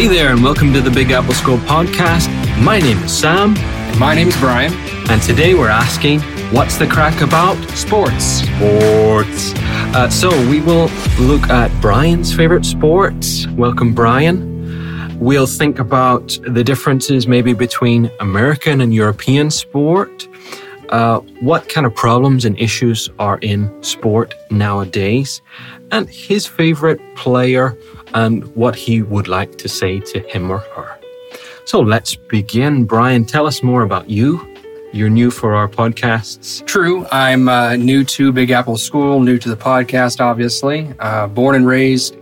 Hey there, and welcome to the Big Apple School podcast. My name is Sam, And My name is Brian. and today we're asking, what's the crack about? Sports. Sports. Uh, so we will look at Brian's favorite sports. Welcome, Brian. We'll think about the differences maybe between American and European sport. Uh, what kind of problems and issues are in sport nowadays, and his favorite player and what he would like to say to him or her. So let's begin. Brian, tell us more about you. You're new for our podcasts. True. I'm uh, new to Big Apple School, new to the podcast, obviously. Uh, born and raised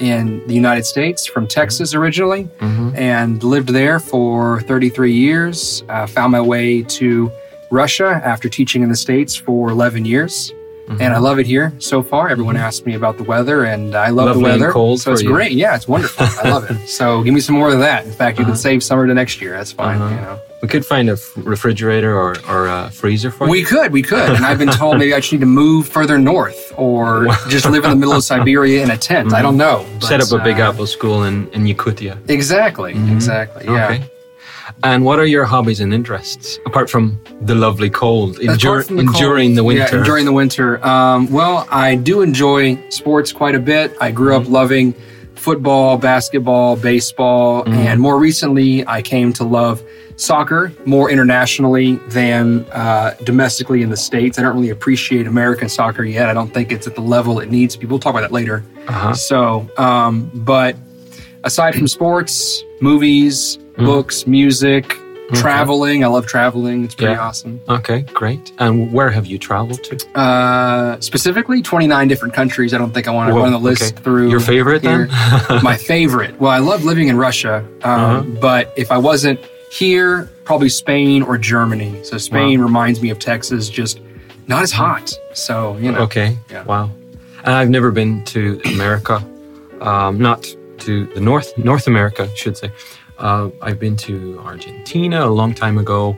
in the United States, from Texas originally, and lived there for 33 years. Uh, found my way to Russia after teaching in the States for 11 years. And I love it here so far. Everyone asks me about the weather, and I love Lovely the weather. cold so it's you. great. Yeah, it's wonderful. I love it. So give me some more of that. In fact, you Uh-huh. can save summer to next year. That's fine. Uh-huh. You know. We could find a refrigerator or, or a freezer for We you. We could, we could. And I've been told maybe I just need to move further north or just live in the middle of Siberia in a tent. I don't know. Set up a Big uh, Apple school in, in Yakutia. Exactly, exactly. Yeah. Okay. And what are your hobbies and interests apart from the lovely cold, from the cold- the winter? Yeah, enduring the winter. Um, well, I do enjoy sports quite a bit. I grew Mm-hmm. up loving football, basketball, baseball, Mm-hmm. and more recently, I came to love soccer more internationally than uh, domestically in the States. I don't really appreciate American soccer yet. I don't think it's at the level it needs to be. We'll talk about that later. Uh-huh. So, um, but aside from sports, movies, Mm-hmm. books, music, traveling, I love traveling. It's pretty Yeah. awesome. Okay, great. And where have you traveled to? Uh, specifically, 29 different countries. I don't think I want to run the list okay. through. Your favorite here. then? My favorite. Well, I love living in Russia, um, Uh-huh. but if I wasn't here, probably Spain or Germany. So Spain reminds me of Texas, just not as hot. So you know, okay. Yeah. Wow. And I've never been to America, um, not to the North North America, I should say. Uh, I've been to Argentina a long time ago,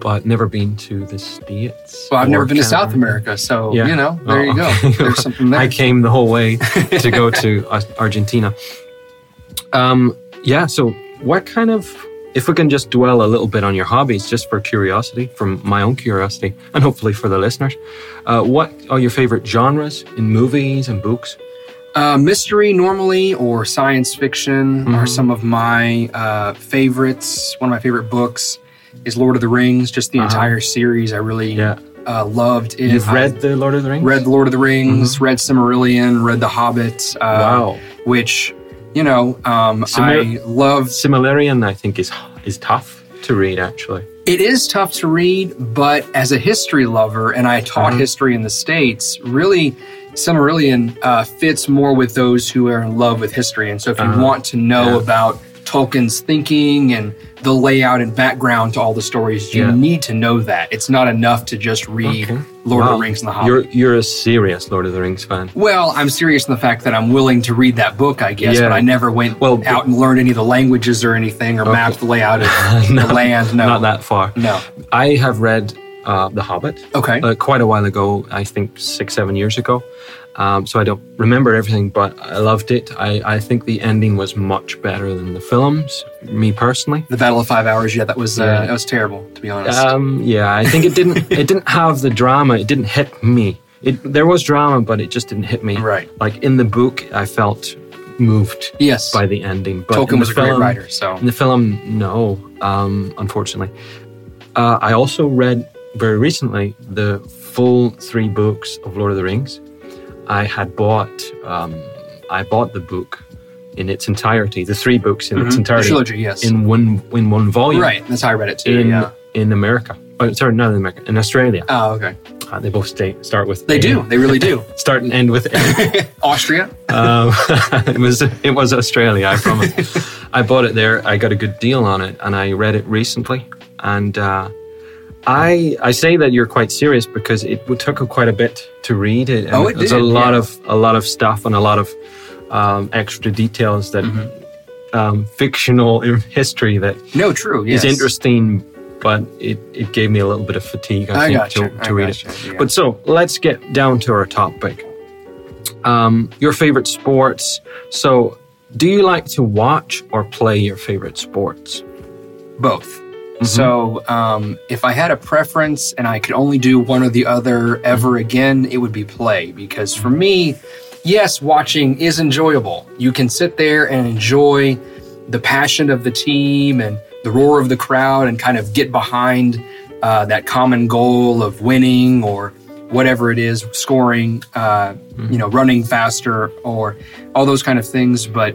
but never been to the States. well, I've never been to South America, so Yeah. you know, there Oh, you go. okay. There's something there. I came the whole way to go to Argentina. Um, yeah. So, what kind of, if we can just dwell a little bit on your hobbies, just for curiosity, from my own curiosity, and hopefully for the listeners, uh, what are your favorite genres in movies and books? Uh, mystery normally or science fiction Mm-hmm. are some of my uh, favorites. One of my favorite books is Lord of the Rings. Just the Uh-huh. entire series, I really Yeah. uh, loved. It. You've I read the Lord of the Rings. read The Lord of the Rings, read Silmarillion, read The Hobbit. Uh, Mm-hmm. Wow. Which you know, um, Simil- I love. Silmarillion, I think, is is tough to read. Actually, It is tough to read, but as a history lover, and I taught Uh-huh. history in the states, really. Silmarillion uh, fits more with those who are in love with history. And so, if you Uh-huh. want to know Yeah. about Tolkien's thinking and the layout and background to all the stories, you Yeah. need to know that. It's not enough to just read Okay. Lord of the Rings and the Hobbit. You're you're a serious Lord of the Rings fan. Well, I'm serious in the fact that I'm willing to read that book, I guess, Yeah. but I never went Well, out and learned any of the languages or anything or mapped the layout of No, the land. No, Not that far. No. I have read uh, The Hobbit. Okay. uh, quite a while ago, I think six, seven years ago. Um, so I don't remember everything, but I loved it. I, I think the ending was much better than the films, me personally. the Battle of Five Armies. Yeah, that was uh, Yeah. that was terrible, to be honest. Um, yeah, I think it didn't it didn't have the drama. It didn't hit me. It there was drama, but it just didn't hit me. Right. Like in the book, I felt moved yes, by the ending. But Tolkien was a great film- writer. So In the film, no, um, unfortunately. Uh, I also read very recently the full three books of Lord of the Rings. I had bought, um, I bought the book in its entirety, the three books in its Mhm. The entirety, trilogy, yes. in one in one volume, right, that's how I read it too. In yeah. in America. Oh, sorry, not in America, in Australia. Oh, okay. Uh, they both stay, start with They A. do. They really do. start and end with. Austria. Um, it was it was Australia, I promise. I bought it there. I got a good deal on it, and I read it recently. And uh, I I say that you're quite serious because it took quite a bit to read it. And Oh, it There's did, a lot yeah. of a lot of stuff and a lot of um, extra details that Mm-hmm. um, fictional history that No, true. is interesting, but it, it gave me a little bit of fatigue. I, I think gotcha, to, I read gotcha, it. yeah. But so let's get down to our topic. Um, your favorite sports. So Do you like to watch or play your favorite sports? Both. Mm-hmm. So, um, if I had a preference and I could only do one or the other ever Mm-hmm. again, it would be play. Because for me, yes, watching is enjoyable. You can sit there and enjoy the passion of the team and the roar of the crowd and kind of get behind uh, that common goal of winning or whatever it is, scoring, uh, you know, running faster or all those kind of things. But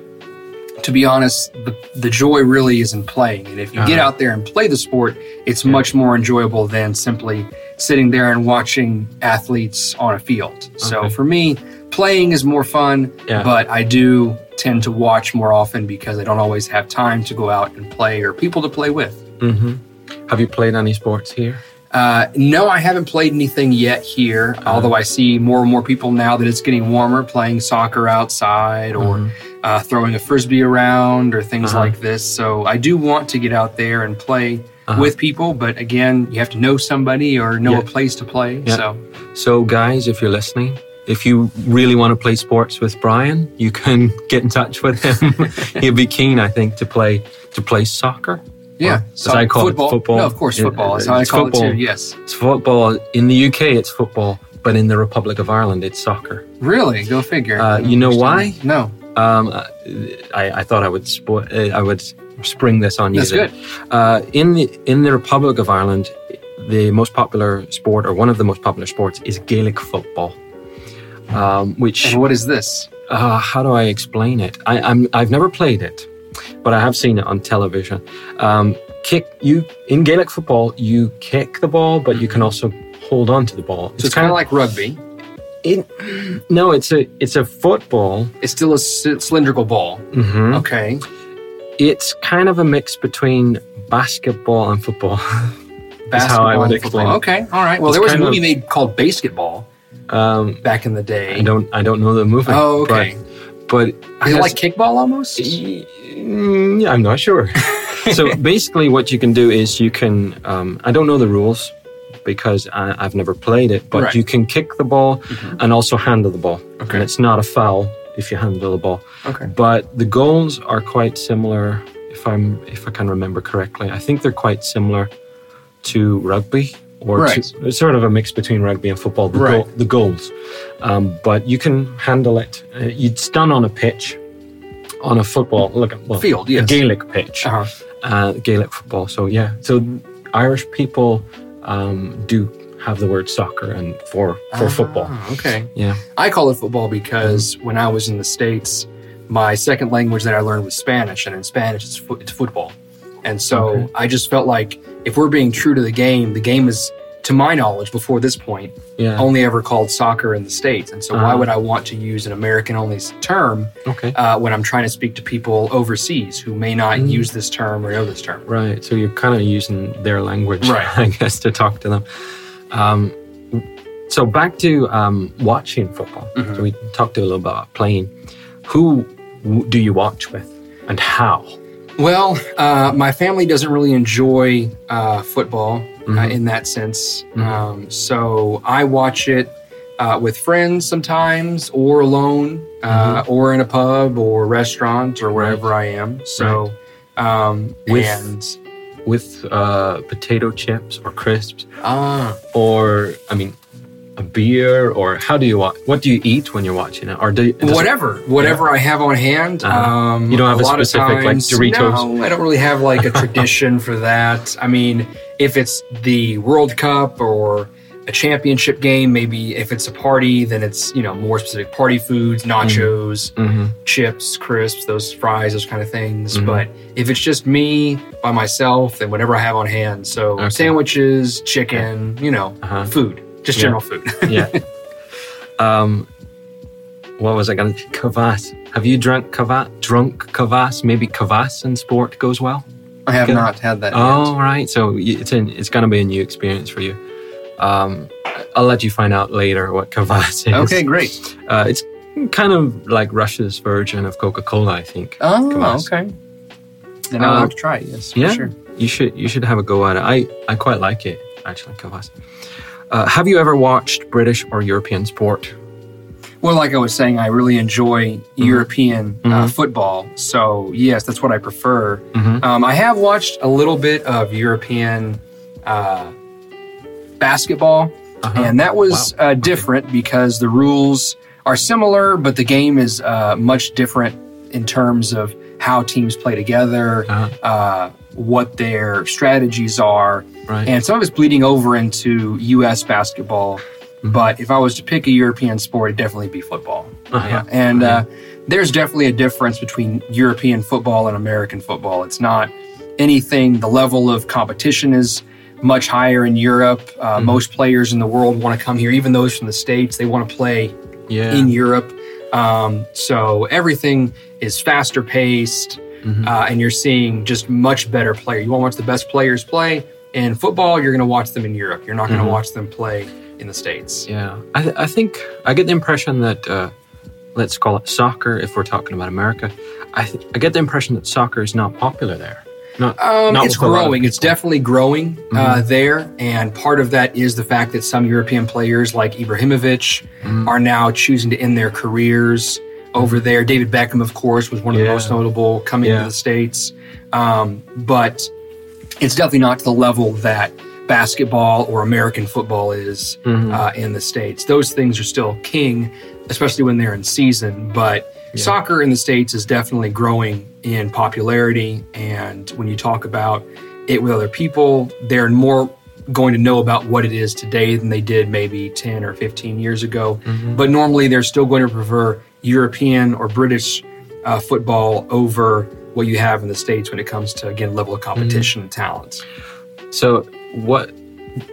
to be honest, the, the joy really is in playing. And if you get Uh-huh. out there and play the sport, it's much more enjoyable than simply sitting there and watching athletes on a field. So for me, playing is more fun, Yeah. but I do tend to watch more often because I don't always have time to go out and play or people to play with. hmm Have you played any sports here? Uh, no, I haven't played anything yet here, although I see more and more people now that it's getting warmer playing soccer outside or uh, throwing a frisbee around or things Uh-huh. like this. So I do want to get out there and play Uh-huh. with people, but again, you have to know somebody or know Yeah. a place to play. Yeah. So So, guys, if you're listening, if you really want to play sports with Brian, you can get in touch with him. He'll be keen, I think, to play to play soccer. yeah, Or, as I call football. it, football. No, of course, football how I call football. it too. Yes, It's football in the UK. It's football, but in the Republic of Ireland, it's soccer. really, go figure. Uh, you know why? No, Um, I, I thought I would spo- uh, I would spring this on you. that's good. Uh, in the in the Republic of Ireland, the most popular sport, or one of the most popular sports, is Gaelic football. Um, which And what is this? uh, how do I explain it? I, I'm I've never played it, but I have seen it on television. Um, kick you in Gaelic football, you kick the ball, but you can also hold on to the ball. So it's kind of like rugby. It, no, it's a it's a football. It's still a cylindrical ball. hmm Okay. It's kind of a mix between basketball and football. That's how I Basketball would and explain football. it. Okay, all right. Well, It's there was a kind of- movie made called Basketball Um, back in the day. I don't I don't know the movie. Oh, okay. But, but Is it like kickball almost? Mm, yeah, I'm not sure. so basically, what you can do is you can. Um, I don't know the rules because I, I've never played it, but Right. Mm-hmm. you can kick the ball and also handle the ball, Okay. and it's not a foul if you handle the ball. Okay. But the goals are quite similar. If I'm if I can remember correctly, I think they're quite similar to rugby. Or Right. to, it's sort of a mix between rugby and football. The, Right. goal, the goals, um, but you can handle it. Uh, it's done on a pitch, on a football. Look, at well, Field, a yes. Gaelic pitch, Uh-huh. uh, Gaelic football. So yeah, so Irish people um, do have the word soccer and for for football. Ah, okay. Yeah. I call it football because when I was in the States, my second language that I learned was Spanish, and in Spanish it's, fo- it's football. And so Okay. I just felt like if we're being true to the game, the game is, to my knowledge, before this point, Yeah. only ever called soccer in the States. And so why Uh-huh. would I want to use an American only term Okay. uh, when I'm trying to speak to people overseas who may not Mm. use this term or know this term? Right. So you're kind of using their language, Right. I guess, to talk to them. Um, so back to um, watching football. Mhm. So we talked a little about playing. Who do you watch with, and how? Well, uh, my family doesn't really enjoy uh, football uh, Mhm. in that sense. Mhm. Um, so I watch it uh, with friends sometimes, or alone, uh, or in a pub or restaurant or wherever I am. So, um, With- and With uh, potato chips or crisps, ah, or I mean, a beer, or how do you watch? What do you eat when you're watching it? Or do you, does it- whatever, whatever I have on hand. Uh-huh. Um, You don't have a of specific, like, Doritos? No, I don't really have like a tradition for that. I mean, if it's the World Cup or a championship game, maybe if it's a party, then it's you know more specific party foods, nachos, Mhm. chips, crisps, those fries, those kind of things. Mhm. But if it's just me by myself, then whatever I have on hand. So Okay. sandwiches, chicken, you know, Uh-huh. food, just Yeah. general food. Yeah. um, what was I going to? Kvass. Have you drunk kvass? Drunk kvass? Maybe kvass in sport goes well. I have not had that. Oh, right. So it's an, it's going to be a new experience for you. Um, I'll let you find out later what kvass is. Okay, great. Uh, it's kind of like Russia's version of Coca Cola, I think. Oh, Kvass. okay. Then I'll Uh, have to try it. Yes, for yeah. sure. You should you should have a go at it. I, I quite like it actually, kvass. Uh, have you ever watched British or European sport? Well, like I was saying, I really enjoy European Uh, Mhm. football. So, yes, that's what I prefer. Mhm. Um, I have watched a little bit of European uh, basketball, Uh-huh. and that was uh, different because the rules are similar, but the game is uh, much different in terms of how teams play together, Uh-huh. uh, what their strategies are, Right. and some of it's bleeding over into U.S. basketball. Mm-hmm. But if I was to pick a European sport, it'd definitely be football. Uh-huh. Yeah. And uh, there's definitely a difference between European football and American football. It's not anything, the level of competition is much higher in Europe. Uh, Mm-hmm. Most players in the world want to come here, even those from the States, they want to play yeah. in Europe. Um, so everything is faster paced, Mhm. uh, and you're seeing just much better player. You want to watch the best players play in football. You're going to watch them in Europe. You're not going to Mhm. watch them play in the states. Yeah, I, th- I think I get the impression that uh, let's call it soccer if we're talking about America. I th- I get the impression that soccer is not popular there. Not, Um, not it's with a lot of growing. It's definitely growing uh, there, and part of that is the fact that some European players like Ibrahimovic Mhm. are now choosing to end their careers over there. David Beckham, of course, was one of Yeah. the most notable coming Yeah. to the states, um, but it's definitely not to the level that basketball or American football is Mhm. uh, in the states. Those things are still king, especially when they're in season. But Yeah. soccer in the states is definitely growing in popularity. And when you talk about it with other people, they're more going to know about what it is today than they did maybe 10 or 15 years ago. Mhm. But normally they're still going to prefer European or British uh, football over what you have in the states when it comes to again level of competition and talent. So, what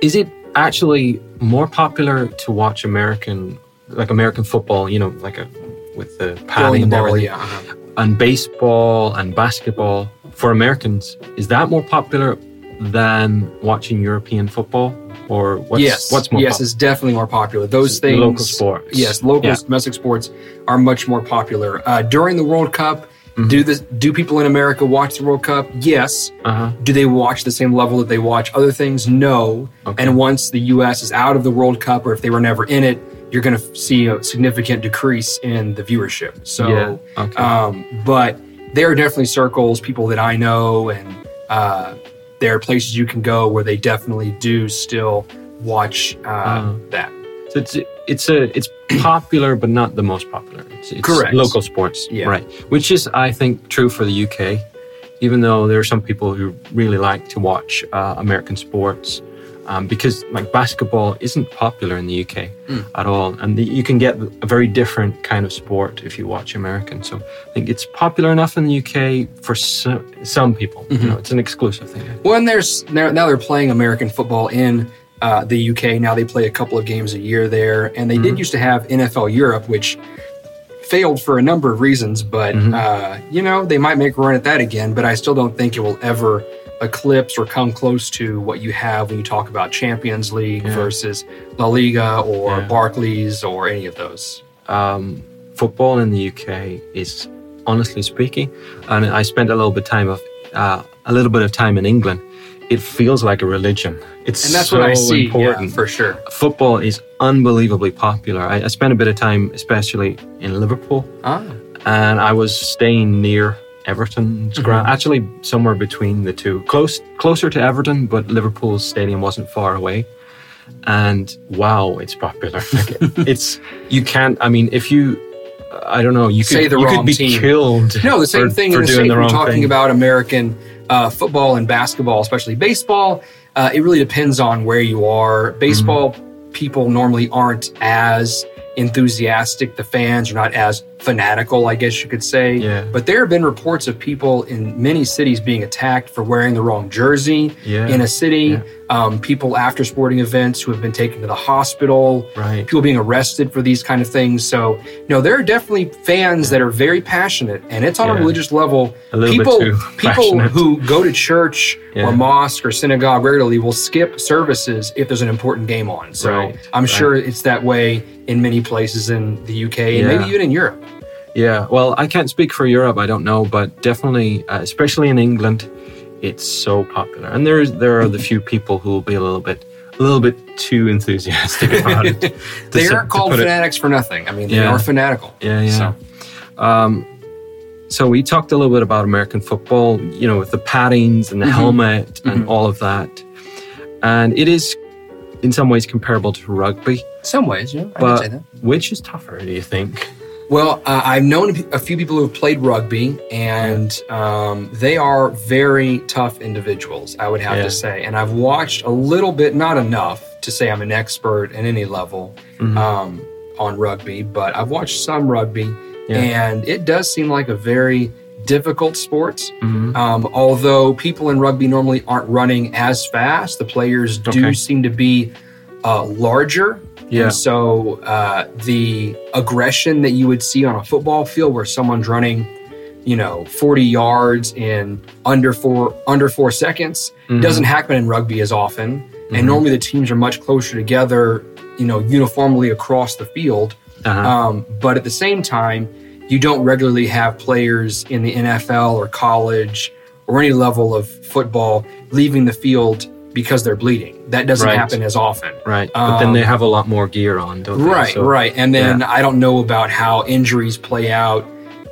is it actually more popular to watch American, like American football? You know, like a with the padding and everything, yeah. uh-huh. and baseball and basketball for Americans. Is that more popular than watching European football, or what's yes, what's more? yes, popular? it's definitely more popular. Those things, local sports. Yes, local Yeah. domestic sports are much more popular. Uh, during the World Cup, Mm-hmm. do this? Do people in America watch the World Cup? Yes. Uh-huh. Do they watch the same level that they watch other things? No. Okay. And once the U.S. is out of the World Cup, or if they were never in it, you're going to see a significant decrease in the viewership. So, Yeah, okay. um, but there are definitely circles, people that I know, and uh, there are places you can go where they definitely do still watch uh, Uh. that. So it's it's a it's popular, but not the most popular. It's, it's Correct. Local sports, Yeah. right? Which is, I think, true for the UK. Even though there are some people who really like to watch uh, American sports, um, because like basketball isn't popular in the UK Mm. at all, and the, you can get a very different kind of sport if you watch American. So I think it's popular enough in the UK for some, some people. Mm-hmm. You know, it's an exclusive thing. Well, and there's now now they're playing American football in uh, the UK. Now they play a couple of games a year there, and they did used to have NFL Europe, which failed for a number of reasons. But uh, you know they might make a run at that again. But I still don't think it will ever eclipse or come close to what you have when you talk about Champions League Yeah. versus La Liga or Yeah. Barclays or any of those. um, football in the UK is honestly speaking, and I spent a little bit time of uh, a little bit of time in England. It feels like a religion. It's And that's so what I see yeah, important. for sure. Football is unbelievably popular. I, I spent a bit of time, especially in Liverpool, Ah, and I was staying near Everton's Mm-hmm. ground, actually somewhere between the two, close closer to Everton, but Liverpool's stadium wasn't far away. And wow, it's popular. It's you can't. I mean, if you, I don't know, you could Say the you wrong could be team. killed. No, the same for- thing for in the doing the We're wrong talking thing. about American uh, football and basketball, especially baseball. Uh, it really depends on where you are. Baseball people normally aren't as enthusiastic. The fans are not as fanatical, I guess you could say. Yeah. But there have been reports of people in many cities being attacked for wearing the wrong jersey Yeah. in a city. Yeah. Um, people after sporting events who have been taken to the hospital Right. people being arrested for these kind of things. So, you know, there are definitely fans that are very passionate, and it's on a religious level. A little bit people, too people passionate. who go to church Yeah. or mosque or synagogue regularly will skip services if there's an important game on. So, Right, I'm right. sure it's that way in many places in the UK and Yeah. maybe even in Europe. Yeah, well, I can't speak for Europe. I don't know, but definitely, uh, especially in England, it's so popular. And there's there are the few people who will be a little bit, a little bit too enthusiastic about it. they aren't called put it- fanatics for nothing. I mean, they Yeah. are fanatical. Yeah, yeah. So, Um, so we talked a little bit about American football, you know, with the paddings and the Mhm. helmet and Mhm. all of that. And it is in some ways comparable to rugby, some ways, yeah, I But- would say that. which is tougher, do you think? Well, uh, I've known a few people who have played rugby, and um, they are very tough individuals, I would have Yeah. to say. And I've watched a little bit, not enough to say I'm an expert at any level Mhm. um, on rugby, but I've watched some rugby, Yeah. and it does seem like a very difficult sport. Mhm. Um, although people in rugby normally aren't running as fast, the players do Okay. seem to be uh, larger. Yeah. And so uh, the aggression that you would see on a football field where someone's running, you know, 40 yards in under four under four seconds Mhm. doesn't happen in rugby as often. Mhm. And normally the teams are much closer together, you know, uniformly across the field. Uh-huh. Um, but at the same time, you don't regularly have players in the NFL or college or any level of football leaving the field because they're bleeding. That doesn't Right. happen as often. right. But then um, they have a lot more gear on, don't they? Right, So- right. And then I don't know about how injuries play out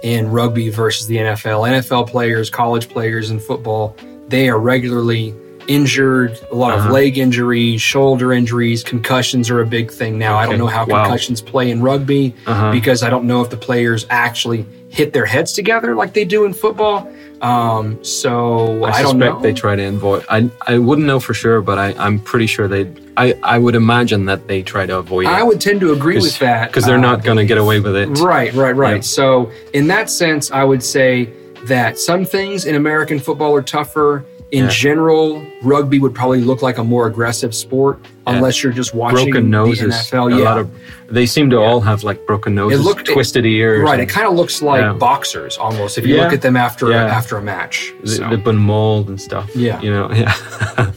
in rugby versus the NFL. NFL players, college players in football, they are regularly injured, a lot Uh-huh. of leg injuries, shoulder injuries, concussions are a big thing now. I don't know how Wow. concussions play in rugby Uh-huh. because I don't know if the players actually hit their heads together like they do in football. Um, so I, I, don't know. they try to avoid. I I wouldn't know for sure, but I I'm pretty sure they. I I would imagine that they try to avoid I it would tend to agree with that because they're uh, not going to get away with it. Right, right, right. Yeah. So, in that sense, I would say that some things in American football are tougher. In Yeah. general, rugby would probably look like a more aggressive sport Yeah. unless you're just watching Broken noses. the NFL. a yeah, lot of. They seem to Yeah. all have like broken noses, it looked- twisted ears. right. It kind of looks like boxers almost if you look at them after after a match. they- So, They've been mauled and stuff. Yeah. you know, yeah.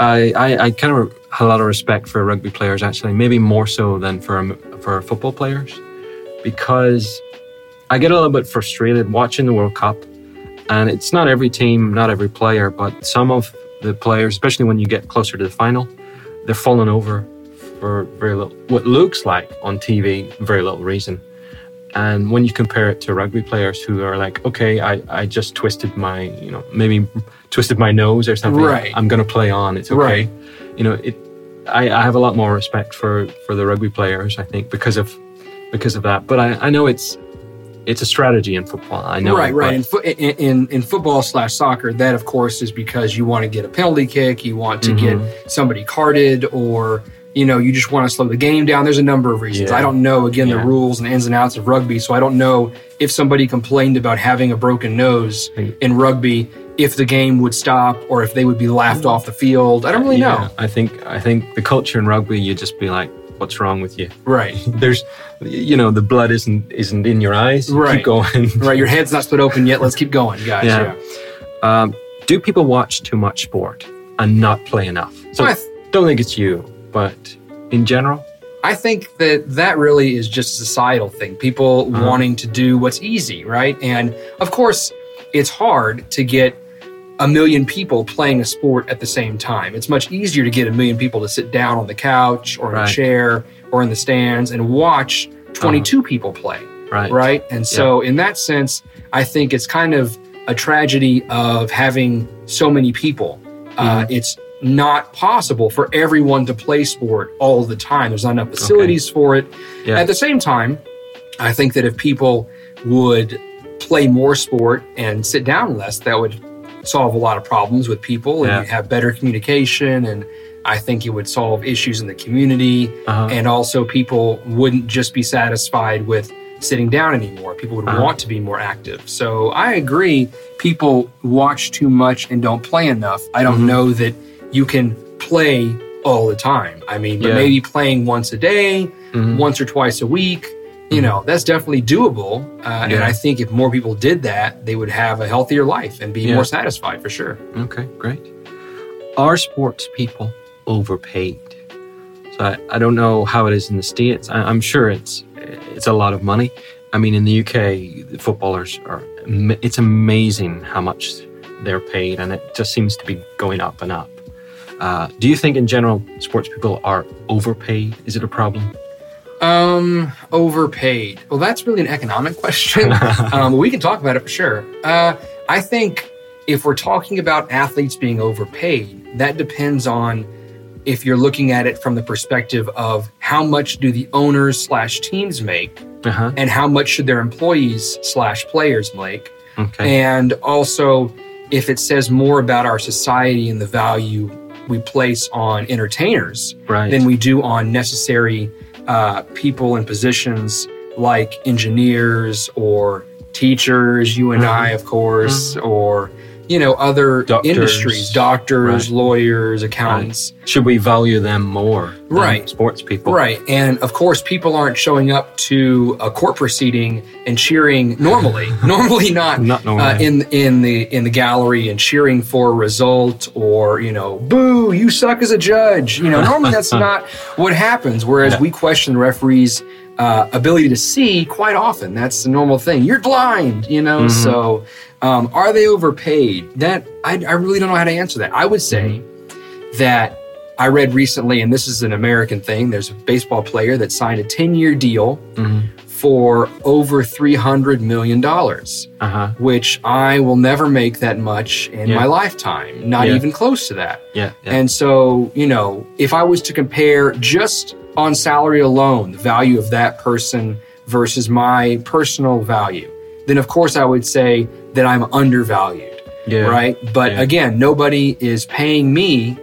I, I I kind of have a lot of respect for rugby players actually, maybe more so than for um, for football players, because I get a little bit frustrated watching the World Cup, and it's not every team, not every player, but some of the players, especially when you get closer to the final, they're falling over for very little, what looks like on TV, very little reason. And when you compare it to rugby players who are like, okay, I, I just twisted my, you know, maybe twisted my nose or something. Right. I'm going to play on. It's okay. Right. You know, it. I, I have a lot more respect for for the rugby players. I think because of because of that. But I, I know it's it's a strategy in football. I know. right, right. In, fo- in, in in football slash soccer, that of course is because you want to get a penalty kick, you want to Mhm. get somebody carded, or you know you just want to slow the game down. There's a number of reasons. Yeah. I don't know again Yeah. the rules and ins and outs of rugby, so I don't know if somebody complained about having a broken nose in rugby, if the game would stop or if they would be laughed off the field. I don't really yeah, know. I think I think the culture in rugby, you'd just be like, "What's wrong with you?" Right, There's, you know, the blood isn't isn't in your eyes. Right. Keep going. right. Your head's not split open yet. Let's keep going, guys. Yeah. Yeah. Um, do people watch too much sport and not play enough? So I th- don't think it's you, but in general, I think that that really is just a societal thing. People Uh-huh. wanting to do what's easy, right? And of course, it's hard to get a million people playing a sport at the same time. It's much easier to get a million people to sit down on the couch or in a chair or in the stands and watch 22 people play, right? right? And so, in that sense, I think it's kind of a tragedy of having so many people. Uh, it's not possible for everyone to play sport all the time. There's not enough facilities for it. Yeah. At the same time, I think that if people would play more sport and sit down less, that would solve a lot of problems with people and Yeah. you'd have better communication. And I think it would solve issues in the community. Uh-huh. And also, people wouldn't just be satisfied with sitting down anymore. People would Uh-huh. want to be more active. So I agree. People watch too much and don't play enough. I don't Mhm. know that you can play all the time. I mean, but Yeah. maybe playing once a day, Mhm. once or twice a week, you know, that's definitely doable. Uh, And I think if more people did that, they would have a healthier life and be Yeah. more satisfied for sure. Okay, great. Are sports people overpaid? So I, I don't know how it is in the states. I, I'm sure it's it's a lot of money. I mean, in the UK, the footballers are. It's amazing how much they're paid, and it just seems to be going up and up. Uh, do you think in general sports people are overpaid? Is it a problem? Um, overpaid. Well, that's really an economic question. um, we can talk about it for sure. Uh, I think if we're talking about athletes being overpaid, that depends on if you're looking at it from the perspective of how much do the owners slash teams make Uh-huh. and how much should their employees slash players make Okay. and also if it says more about our society and the value we place on entertainers right. than we do on necessary uh, people in positions like engineers or teachers, you and I, of course, or you know other Doctors. industries, doctors, Right. lawyers, accountants. Should we value them more? Right. Sports people. Right. And of course, people aren't showing up to a court proceeding and cheering normally. normally not, Not normally. Uh, in in the in the gallery and cheering for a result or you know, boo, you suck as a judge. You know, normally that's not what happens. Whereas Yeah. we question the referees. Uh, ability to see quite often that's the normal thing you're blind you know Mm-hmm. so um, are they overpaid that I, I really don't know how to answer that i would say Mm-hmm. that I read recently, and this is an American thing. There's a baseball player that signed a 10 year deal Mhm. for over $300 million, Uh-huh. which I will never make that much in Yeah. my lifetime, not Yeah. even close to that. Yeah. yeah. And so, you know, if I was to compare just on salary alone, the value of that person versus my personal value, then of course I would say that I'm undervalued yeah. right? But Yeah. again, nobody is paying me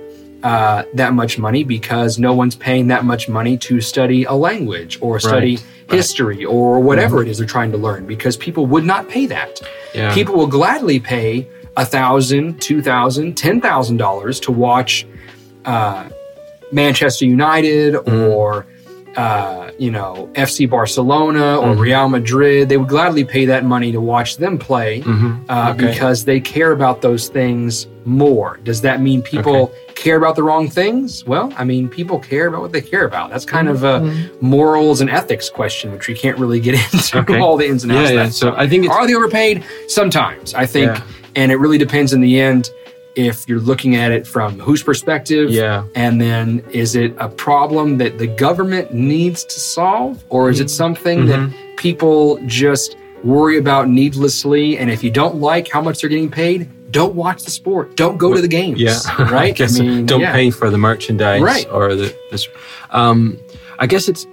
uh, that much money because no one's paying that much money to study a language or study Right. Mm-hmm. history or whatever it is they're trying to learn because people would not pay that. Yeah. People will gladly pay a thousand, two thousand, ten thousand dollars to watch uh, Manchester United Mm-hmm. or uh, you know FC Barcelona or Mhm. Real Madrid. They would gladly pay that money to watch them play Mhm. uh, Okay. because they care about those things more. Does that mean people care about the wrong things? Well, I mean, people care about what they care about. That's kind of a morals and ethics question, which we can't really get into Mm-hmm. Okay. all the ins and outs. Yeah, of yeah. that So. I think it's Are they overpaid? Sometimes, I think, Yeah. and it really depends in the end if you're looking at it from whose perspective. yeah. And then is it a problem that the government needs to solve, or is it something Mhm. that people just worry about needlessly? And if you don't like how much they're getting paid, don't watch the sport. Don't go to the games. Yeah, Right? I guess mean, don't yeah. pay for the merchandise Right. or the this. Um, I guess it's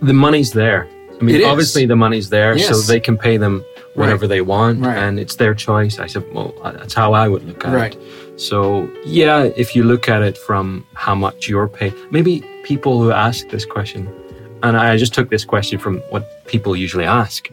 the money's there. I mean, obviously the money's there, so they can pay them whatever they want, Right. and it's their choice. I said, well, uh, that's how I would look at Right. it. So yeah, if you look at it from how much you're paid, maybe people who ask this question, and I just took this question from what people usually ask.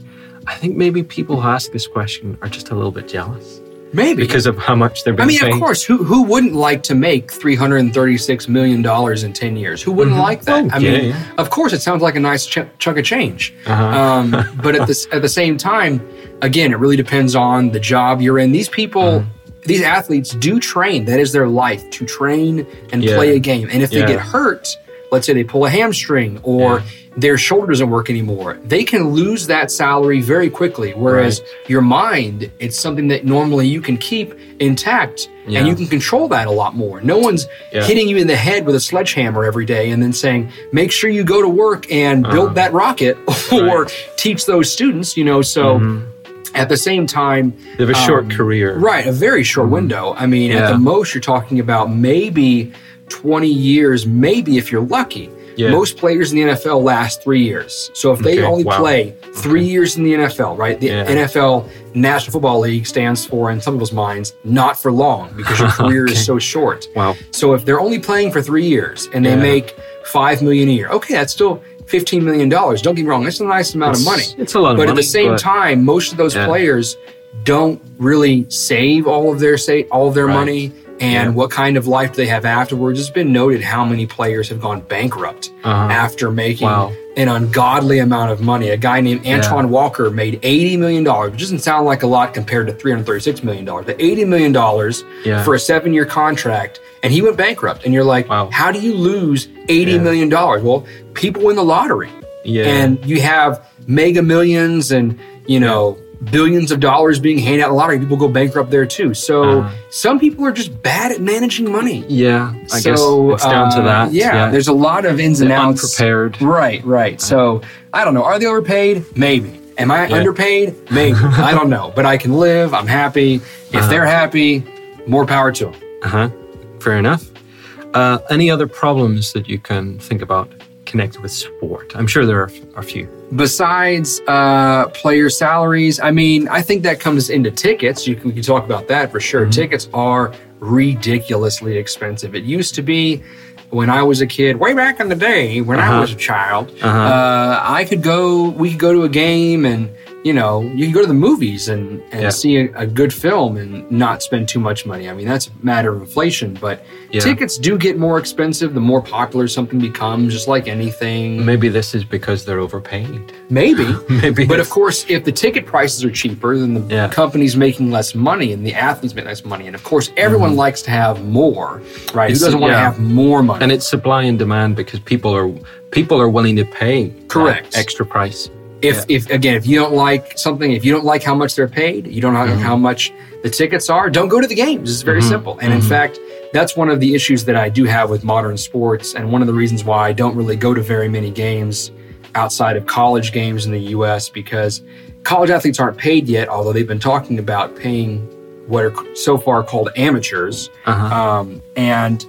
I think maybe people who ask this question are just a little bit jealous Maybe. because of how much they're I mean, of course, who who wouldn't like to make three hundred and thirty six million dollars in ten years? Who wouldn't Mhm. like that? Oh, I yeah, mean, yeah. of course, it sounds like a nice ch- chunk of change. Uh-huh. Um, but at this at the same time, again, it really depends on the job you're in. These people, Mm-hmm. these athletes, do train. That is their life to train and Yeah. play a game. And if they get hurt, let's say they pull a hamstring or Yeah. their shoulder doesn't work anymore, they can lose that salary very quickly. Whereas your mind, it's something that normally you can keep intact Yeah. and you can control that a lot more. No one's Yeah. hitting you in the head with a sledgehammer every day and then saying, make sure you go to work and build Uh-huh. that rocket or teach those students, you know. So Mhm. at the same time, They have a short um, career. right, a very short window. I mean, at Mm-hmm. The most, you're talking about maybe 20 years, maybe if you're lucky. Yeah. Most players in the NFL last three years. So if they Okay, only wow. play three years in the NFL, right? The Yeah. NFL National Football League stands for, in some people's minds, not for long because your career Okay. is so short. Wow. So if they're only playing for three years and they Yeah. make five million a year, okay, that's still fifteen million dollars. Don't get me wrong, that's a nice amount of money. It's- It's a lot of But at the same but- time, most of those players don't really save all of their say all of their Right. money. And Yeah. what kind of life do they have afterwards? It's been noted how many players have gone bankrupt Uh-huh. after making Wow. an ungodly amount of money. A guy named Antoine Walker made $80 million, which doesn't sound like a lot compared to $336 million, but $80 million Yeah. for a seven year contract. And he went bankrupt. And you're like, Wow. how do you lose eighty Yeah. million dollars? Well, people win the lottery yeah. and you have mega millions and you know billions of dollars being handed out in the lottery. People go bankrupt there too. So Uh-huh. some people are just bad at managing money. Yeah, I so, guess it's down to uh, that. Yeah, there's a lot of ins and They're outs. unprepared. Right, right. So I don't know. Are they overpaid? Maybe. Am I Yeah. underpaid? Maybe. I don't know. But I can live. I'm happy. If Uh-huh. they're happy, more power to them. Uh huh. Fair enough. Uh, any other problems that you can think about connected with sport? I'm sure there are a few. Besides uh, player salaries, I mean, I think that comes into tickets. You can, we can talk about that for sure. Tickets are ridiculously expensive. It used to be when I was a kid, way back in the day when I Uh-huh. was a child, Uh-huh. uh, I could go, we could go to a game and, you know, you can go to the movies and, and Yeah. see a, a good film and not spend too much money. I mean, that's a matter of inflation, but Yeah. tickets do get more expensive the more popular something becomes, just like anything. Maybe this is because they're overpaid. Maybe. Maybe. But of course, if the ticket prices are cheaper, then the Yeah. company's making less money and the athletes make less money. And of course, everyone likes to have more, right? Mm-hmm. It's- Who doesn't want to have more money? and it's supply and demand because people are people are willing to pay Correct. extra price. If, if again, if you don't like something, if you don't like how much they're paid, you don't like Mm-hmm. how much the tickets are, don't go to the games. It's very simple. And in fact, that's one of the issues that I do have with modern sports, and one of the reasons why I don't really go to very many games outside of college games in the U.S. because college athletes aren't paid yet, although they've been talking about paying what are so far called amateurs. Uh-huh. Um, and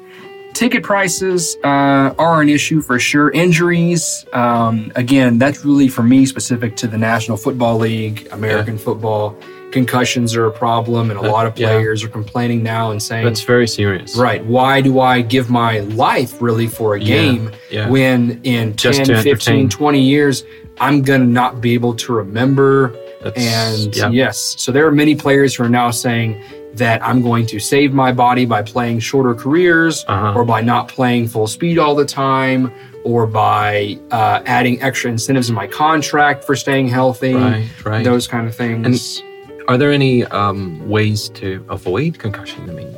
ticket prices uh, are an issue for sure. Injuries, um, again, that's really for me specific to the National Football League, American football. Concussions are a problem, and a Uh, lot of yeah. players are complaining now and saying, That's very serious. right, why do I give my life really for a game yeah. when in Just 10, to 15, 20 years, I'm going to not be able to remember That's, and yeah. yes, so there are many players who are now saying that I'm going to save my body by playing shorter careers Uh-huh. or by not playing full speed all the time or by uh, adding extra incentives in my contract for staying healthy, Right, right. those kind of things. Are there any um, ways to avoid concussion? I mean,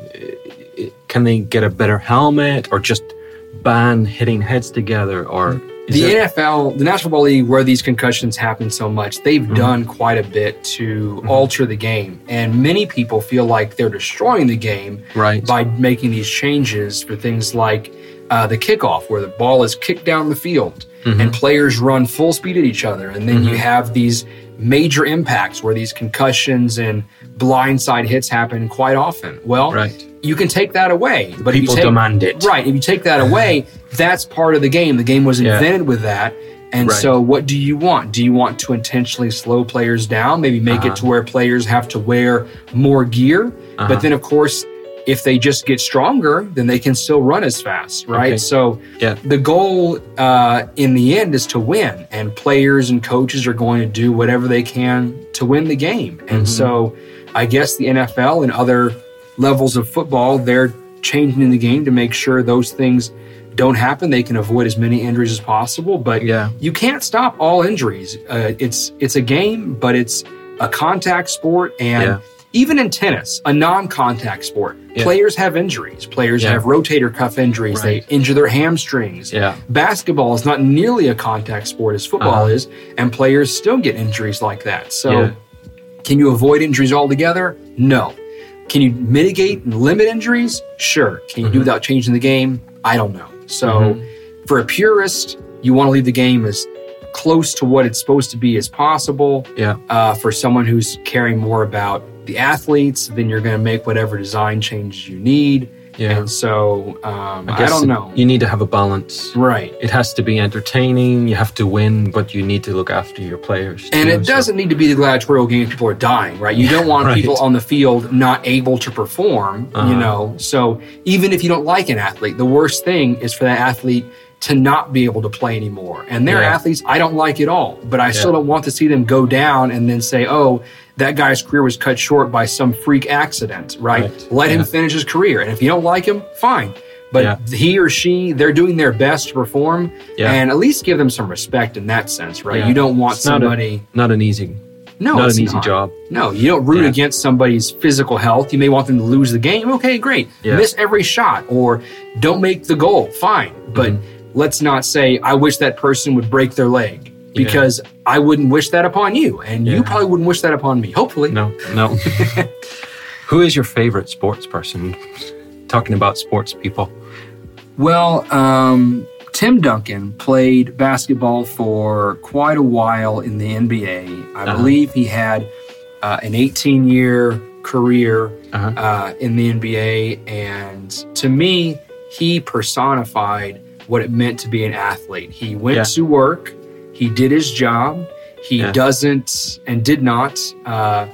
can they get a better helmet or just ban hitting heads together? Or is the there- NFL, the National Football League, where these concussions happen so much, they've Mm-hmm. done quite a bit to alter the game. And many people feel like they're destroying the game right? by making these changes for things like uh, the kickoff, where the ball is kicked down the field Mm-hmm. and players run full speed at each other. And then you have these major impacts where these concussions and blindside hits happen quite often. Well, Right. You can take that away. But People take, demand it. Right. If you take that away, that's part of the game. The game was Yeah. invented with that. And Right. so, what do you want? Do you want to intentionally slow players down? Maybe make Uh-huh. it to where players have to wear more gear. Uh-huh. But then, of course, if they just get stronger, then they can still run as fast, right? Okay. So, Yeah. the goal uh, in the end is to win, and players and coaches are going to do whatever they can to win the game. And Mm-hmm. so, I guess the NFL and other levels of football, they're changing the game to make sure those things don't happen. They can avoid as many injuries as possible, but Yeah. you can't stop all injuries. Uh, it's it's a game, but it's a contact sport, and Yeah. even in tennis, a non-contact sport, Yeah. players have injuries. Players have rotator cuff injuries. Right. They injure their hamstrings. Yeah. Basketball is not nearly a contact sport as football Uh-huh. is, and players still get injuries like that. So, can you avoid injuries altogether? No. Can you mitigate and limit injuries? Sure. Can you Mm-hmm. do without changing the game? I don't know. So, for a purist, you want to leave the game as close to what it's supposed to be as possible. Yeah. Uh, for someone who's caring more about the athletes, then you're going to make whatever design changes you need. Yeah. And so, um, I, guess don't know. You need to have a balance. right. It has to be entertaining. You have to win, but you need to look after your players. And too, it so- doesn't need to be the gladiatorial game people are dying, right? You don't want Right. people on the field not able to perform, you Uh-huh. know. So even if you don't like an athlete, the worst thing is for that athlete to not be able to play anymore. And there are Yeah. athletes I don't like at all, but I still don't want to see them go down and then say, oh, that guy's career was cut short by some freak accident, right? Right. Let him finish his career. And if you don't like him, fine. But Yeah. he or she, they're doing their best to perform Yeah. and at least give them some respect in that sense, right? Yeah. You don't want It's not a- somebody. not an easy, No, not an easy not. job. No, you don't root Yeah. against somebody's physical health. You may want them to lose the game. Okay, great. Yeah. Miss every shot or don't make the goal. Fine. But Mm-hmm. let's not say, I wish that person would break their leg. Because yeah. I wouldn't wish that upon you, and yeah. you probably wouldn't wish that upon me. Hopefully, no, no. Who is your favorite sports person? Talking about sports people. Well, um, Tim Duncan played basketball for quite a while in the NBA. I uh-huh. believe he had uh, an 18 year career uh-huh. uh, in the NBA. And to me, he personified what it meant to be an athlete. He went yeah. to work, he did his job, he yeah. doesn't and did not uh,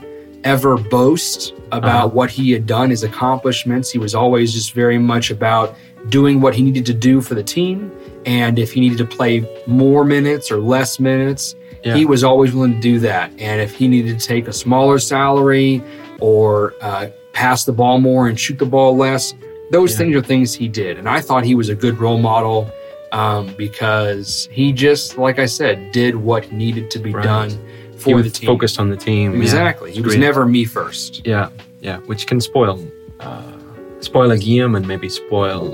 ever boast about uh-huh. what he had done, his accomplishments. He was always just very much about doing what he needed to do for the team. And if he needed to play more minutes or less minutes, yeah. he was always willing to do that. And if he needed to take a smaller salary or uh, pass the ball more and shoot the ball less, those yeah. things are things he did. And I thought he was a good role model um, because he just, like I said, did what needed to be right. done for he the team. Focused on the team. Exactly. Yeah. He was great. never me first. Yeah, yeah, which can spoil uh, spoil a game and maybe spoil.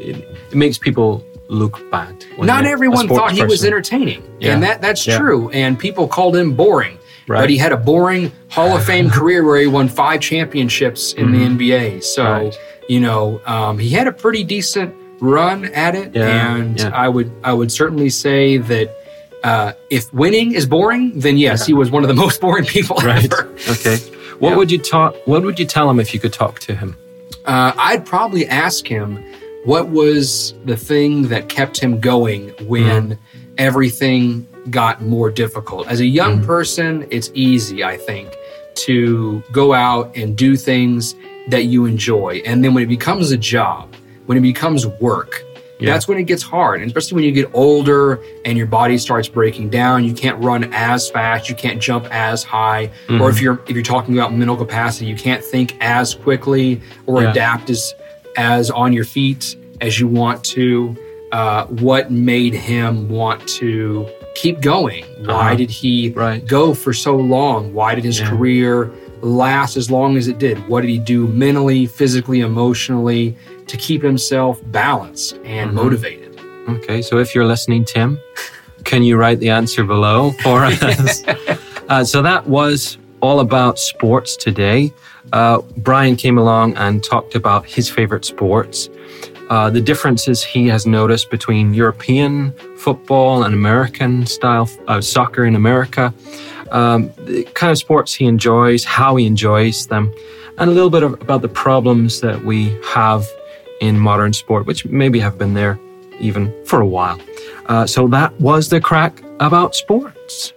It, it makes people look bad. Not everyone thought he person. was entertaining, yeah. and that that's yeah. true. And people called him boring. Right. But he had a boring Hall of Fame career where he won five championships in mm-hmm. the NBA. So right. you know um, he had a pretty decent run at it, yeah. and I would I would certainly say that. Uh, if winning is boring, then yes, he was one of the most boring people right. ever. Okay. What would you talk? What would you tell him if you could talk to him? Uh, I'd probably ask him what was the thing that kept him going when mm. everything got more difficult? As a young mm. person, it's easy, I think, to go out and do things that you enjoy. And then when it becomes a job, when it becomes work, yeah. that's when it gets hard. And especially when you get older and your body starts breaking down, you can't run as fast, you can't jump as high. Mm-hmm. Or if you're if you're talking about mental capacity, you can't think as quickly or yeah. adapt as as on your feet as you want to? Uh, what made him want to keep going? Why uh-huh. did he right. go for so long? Why did his yeah. career last as long as it did? What did he do mentally, physically, emotionally to keep himself balanced and mm-hmm. motivated? Okay, so if you're listening, Tim, can you write the answer below for us? uh, so that was all about sports today. Uh, Brian came along and talked about his favorite sports. Uh, the differences he has noticed between European football and American style uh, soccer in America, um, the kind of sports he enjoys, how he enjoys them, and a little bit of, about the problems that we have in modern sport, which maybe have been there even for a while. Uh, so that was the crack about sports.